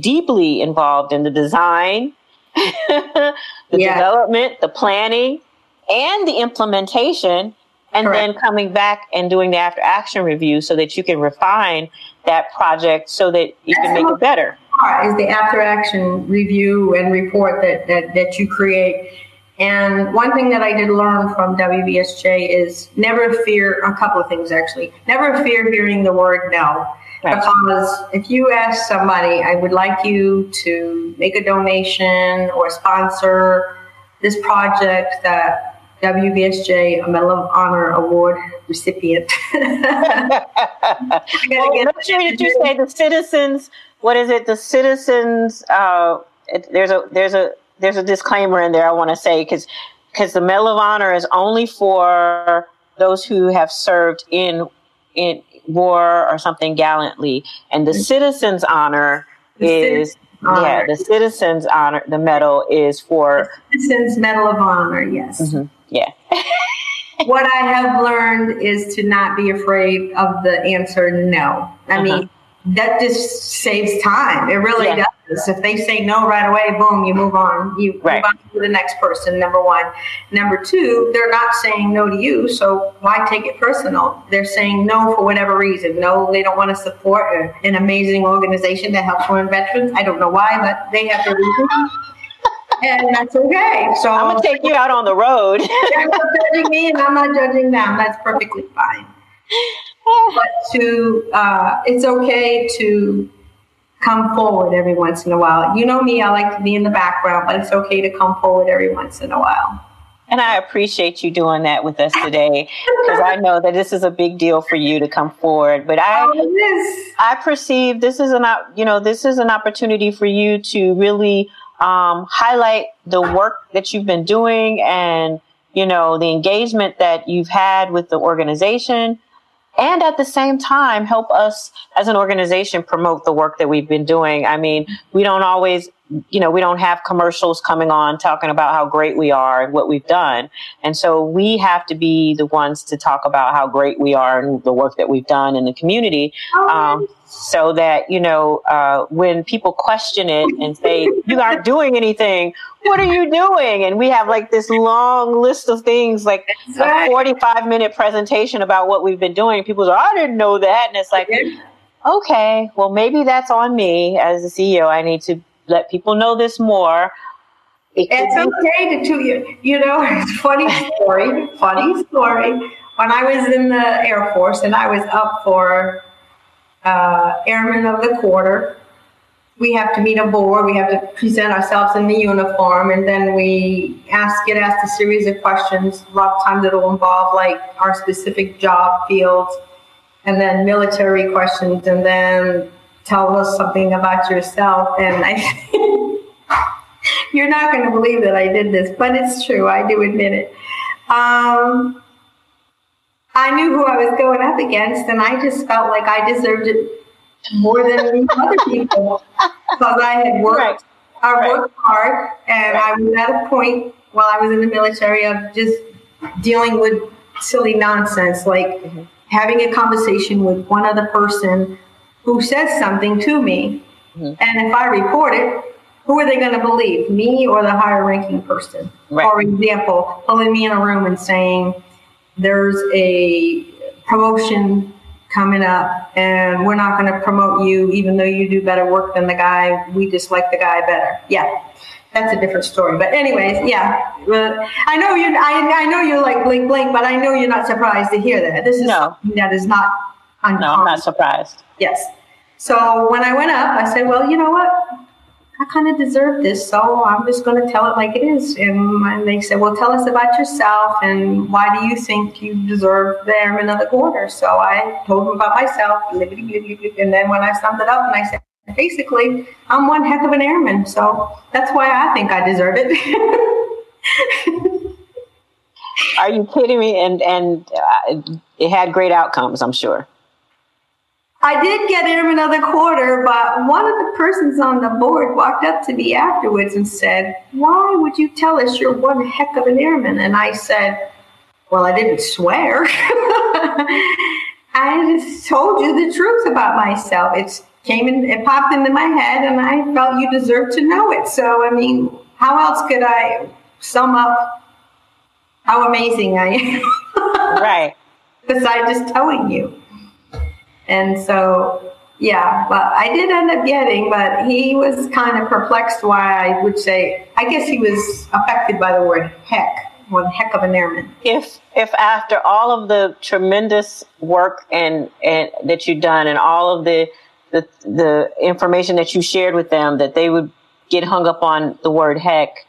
deeply involved in the design, the yeah. development, the planning, and the implementation, and Correct. then coming back and doing the after action review so that you can refine that project so that you That's can make it better. Is the after action review and report that, that, that you create. And one thing that I did learn from WVSJ is never fear a couple of things actually. Never fear hearing the word no Right. Because if you ask somebody, I would like you to make a donation or sponsor this project that WVSJ, a Medal of Honor Award recipient. well, make sure that you say the citizens. What is it? The citizens. Uh, it, there's a there's a there's a disclaimer in there. I want to say because because the Medal of Honor is only for those who have served in in war or something gallantly. And the citizens honor the is honor. yeah, the citizens honor the medal is for the citizens medal of honor, yes. Mm-hmm. Yeah. what I have learned is to not be afraid of the answer no. I uh-huh. mean, that just saves time. It really yeah. does. If they say no right away, boom, you move on. You right. move on to the next person, number one. Number two, they're not saying no to you, so why take it personal? They're saying no for whatever reason. No, they don't want to support an amazing organization that helps foreign veterans. I don't know why, but they have their reasons. And that's okay. So I'm gonna take you out on the road. they're not judging me, and I'm not judging them. That's perfectly fine but to uh, it's okay to come forward every once in a while. You know me, I like to be in the background, but it's okay to come forward every once in a while. And I appreciate you doing that with us today because I know that this is a big deal for you to come forward. But I, oh, I perceive this is an, you know, this is an opportunity for you to really um, highlight the work that you've been doing and, you know, the engagement that you've had with the organization and at the same time help us as an organization promote the work that we've been doing. I mean, we don't always, you know, we don't have commercials coming on talking about how great we are and what we've done. And so we have to be the ones to talk about how great we are and the work that we've done in the community. Um, so that, you know, uh, when people question it and say, you aren't doing anything, what are you doing? And we have like this long list of things, like a 45 minute presentation about what we've been doing. People say, I didn't know that. And it's like, okay, well, maybe that's on me as a CEO. I need to let people know this more. It it's okay to, to you, you know, it's funny story, funny story. When I was in the Air Force and I was up for uh, Airman of the Quarter. We have to meet a board. We have to present ourselves in the uniform, and then we ask get asked a series of questions. A lot of times it'll involve like our specific job fields, and then military questions, and then tell us something about yourself. And I, you're not going to believe that I did this, but it's true. I do admit it. Um, I knew who I was going up against, and I just felt like I deserved it more than other people because I had worked. Right. I right. worked hard, and right. I was at a point while I was in the military of just dealing with silly nonsense, like mm-hmm. having a conversation with one other person who says something to me, mm-hmm. and if I report it, who are they going to believe, me or the higher ranking person? For example, pulling me in a room and saying there's a promotion coming up and we're not going to promote you even though you do better work than the guy we dislike the guy better yeah that's a different story. But anyways, yeah, I know you. I, I know you're like blink blink, but I know you're not surprised to hear that. This is no. something that is not uncommon. No, I'm not surprised. Yes. So when I went up, I said, well, you know what? I kind of deserve this, so I'm just going to tell it like it is. And they said, well, tell us about yourself and why do you think you deserve the airman of the quarter? So I told them about myself, and then when I summed it up, and I said, basically, I'm one heck of an airman, so that's why I think I deserve it. Are you kidding me? And and uh, it had great outcomes, I'm sure. I did get airman of the quarter, but one of the persons on the board walked up to me afterwards and said, "Why would you tell us you're one heck of an airman?" And I said, "Well, I didn't swear." I just told you the truth about myself. It's came in, it popped into my head, and I felt you deserved to know it. So, I mean, how else could I sum up how amazing I am? right. Besides just telling you. And so, yeah, but I did end up getting, but he was kind of perplexed why I would say, I guess he was affected by the word heck one heck of an airman. If if after all of the tremendous work and, and that you've done and all of the the the information that you shared with them that they would get hung up on the word heck,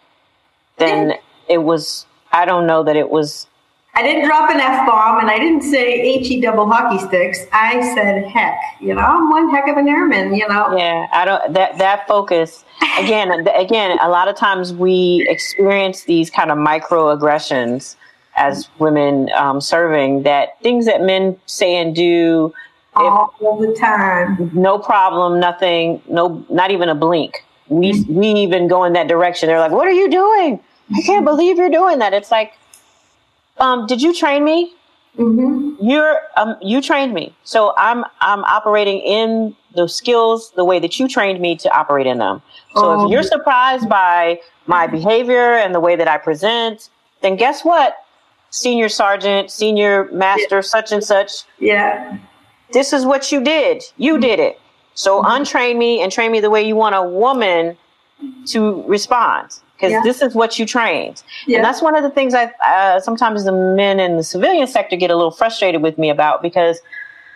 then it was I don't know that it was I didn't drop an F bomb and I didn't say H E double hockey sticks. I said heck. You know, I'm one heck of an airman, you know. Yeah, I don't that that focus again again, a lot of times we experience these kind of microaggressions as women um, serving that things that men say and do all the time. No problem, nothing, no not even a blink. We mm-hmm. we even go in that direction. They're like, What are you doing? I can't believe you're doing that. It's like um, did you train me? Mm-hmm. You're um, you trained me, so I'm I'm operating in the skills the way that you trained me to operate in them. So oh. if you're surprised by my behavior and the way that I present, then guess what? Senior sergeant, senior master, yeah. such and such. Yeah. This is what you did. You mm-hmm. did it. So mm-hmm. untrain me and train me the way you want a woman to respond because yeah. this is what you trained. Yeah. And that's one of the things I uh, sometimes the men in the civilian sector get a little frustrated with me about because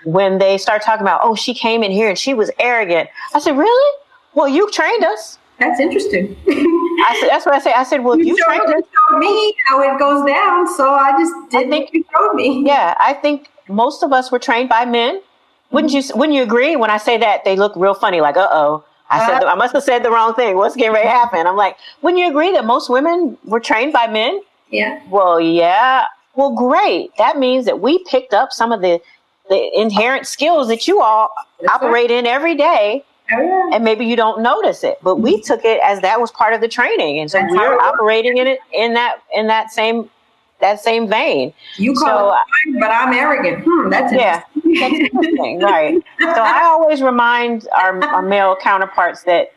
when they start talking about, oh, she came in here and she was arrogant. I said, really? Well, you trained us. That's interesting. I said, that's what I say. I said, well, you, you showed, trained showed me how it goes down, so I just did I think, you showed me. Yeah, I think most of us were trained by men. Wouldn't mm-hmm. you? Wouldn't you agree? When I say that, they look real funny, like, uh oh I said, I must have said the wrong thing. What's getting ready to happen? I'm like, wouldn't you agree that most women were trained by men? Yeah. Well, yeah. Well, great. That means that we picked up some of the, the inherent skills that you all That's operate right. in every day. Oh, yeah. And maybe you don't notice it, but we took it as that was part of the training, and so That's we're operating in it in that in that same that same vein. You call so, it fine, but I'm arrogant. Hmm, that's yeah, right? So I always remind our, our male counterparts that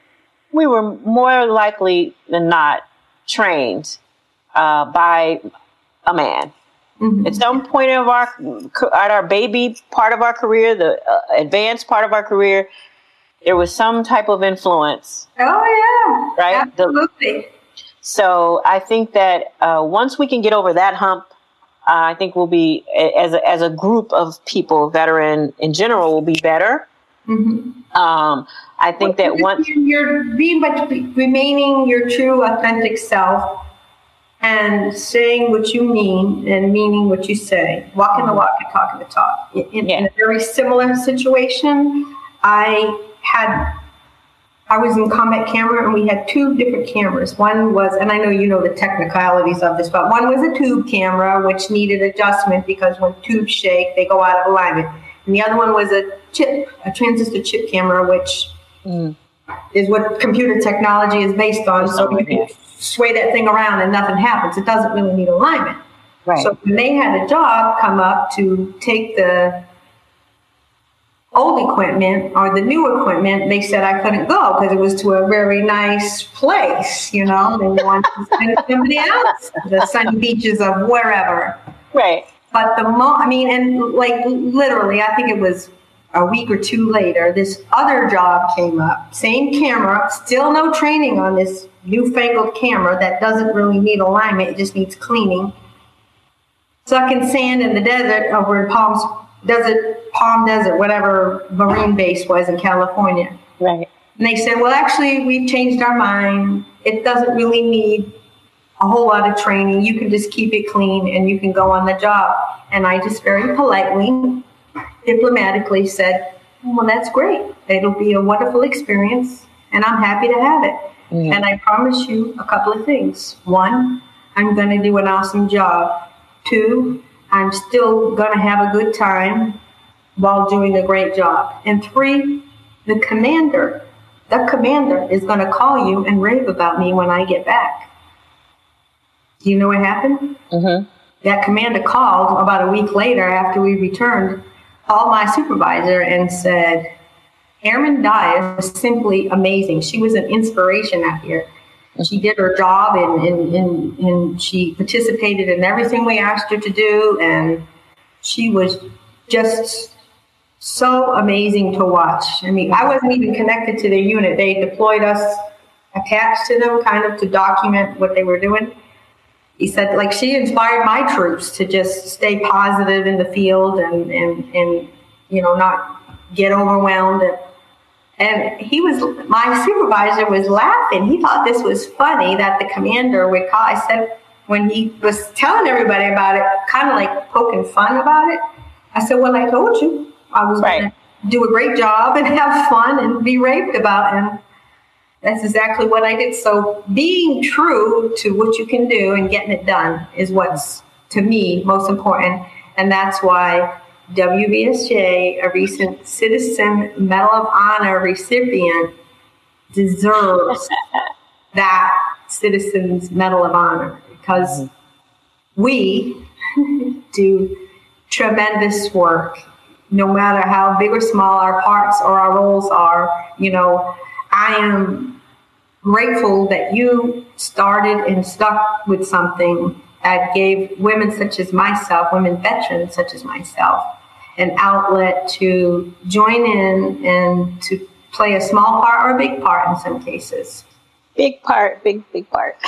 we were more likely than not trained uh, by a man. Mm-hmm. At some point of our at our baby part of our career, the uh, advanced part of our career, there was some type of influence. Oh yeah, right. Absolutely. The, so I think that uh, once we can get over that hump, uh, I think we'll be as a, as a group of people, veteran in general, will be better. Mm-hmm. Um, I think well, that once you're being but remaining your true authentic self and saying what you mean and meaning what you say, walking the walk and talking the talk. In, yeah. in a very similar situation, I had I was in combat camera and we had two different cameras. One was, and I know you know the technicalities of this, but one was a tube camera, which needed adjustment because when tubes shake, they go out of alignment. And the other one was a chip, a transistor chip camera, which mm. is what computer technology is based on. So you can sway that thing around and nothing happens. It doesn't really need alignment. Right. So when they had a job come up to take the old equipment or the new equipment, they said I couldn't go because it was to a very nice place, you know. They wanted to send somebody else, the sunny beaches of wherever. Right. But the mo, I mean, and like literally, I think it was a week or two later, this other job came up. Same camera, still no training on this newfangled camera that doesn't really need alignment, it just needs cleaning. Sucking sand in the desert over in Palms Desert, Palm Desert, whatever marine base was in California. Right. And they said, well, actually, we've changed our mind. It doesn't really need a whole lot of training. You can just keep it clean and you can go on the job. And I just very politely, diplomatically said, well, that's great. It'll be a wonderful experience and I'm happy to have it. Mm-hmm. And I promise you a couple of things. One, I'm going to do an awesome job. Two, I'm still going to have a good time while doing a great job. And three, the commander, the commander is going to call you and rave about me when I get back. Do you know what happened? Mm-hmm. That commander called about a week later after we returned, called my supervisor and said, Airman Dias was simply amazing. She was an inspiration out here. She did her job and, and, and, and she participated in everything we asked her to do. And she was just so amazing to watch. I mean, I wasn't even connected to the unit. They deployed us attached to them kind of to document what they were doing he said like she inspired my troops to just stay positive in the field and and and you know not get overwhelmed and he was my supervisor was laughing he thought this was funny that the commander would call i said when he was telling everybody about it kind of like poking fun about it i said well i told you i was right. going to do a great job and have fun and be raped about and that's exactly what I did. So being true to what you can do and getting it done is what's to me most important. And that's why WVSJ, a recent Citizen Medal of Honor recipient, deserves that Citizens Medal of Honor because mm-hmm. we do tremendous work, no matter how big or small our parts or our roles are. You know, I am grateful that you started and stuck with something that gave women such as myself, women veterans such as myself, an outlet to join in and to play a small part or a big part in some cases. Big part, big, big part.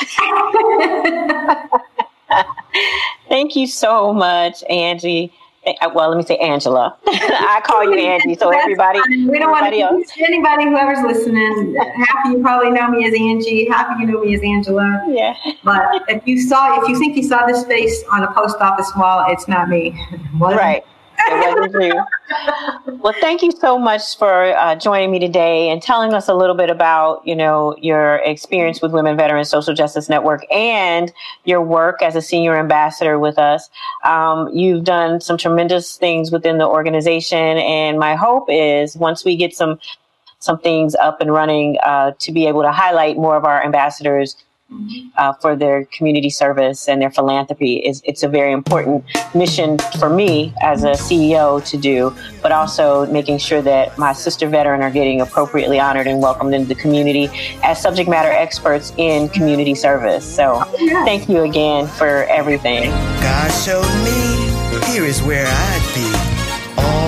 Thank you so much, Angie. Uh, well, let me say Angela. I call you Angie, so everybody. We don't want to else. anybody whoever's listening. Half of you probably know me as Angie. Half of you know me as Angela. Yeah. But if you saw, if you think you saw this face on a post office wall, it's not me. right. Well, thank you so much for uh, joining me today and telling us a little bit about, you know, your experience with Women Veterans Social Justice Network and your work as a senior ambassador with us. Um, you've done some tremendous things within the organization, and my hope is once we get some some things up and running, uh, to be able to highlight more of our ambassadors uh, for their community service and their philanthropy. Is it's a very important mission for me as a CEO to do, but also making sure that my sister veteran are getting appropriately honored and welcomed into the community as subject matter experts in community service. So thank you again for everything. God showed me here is where I'd be top.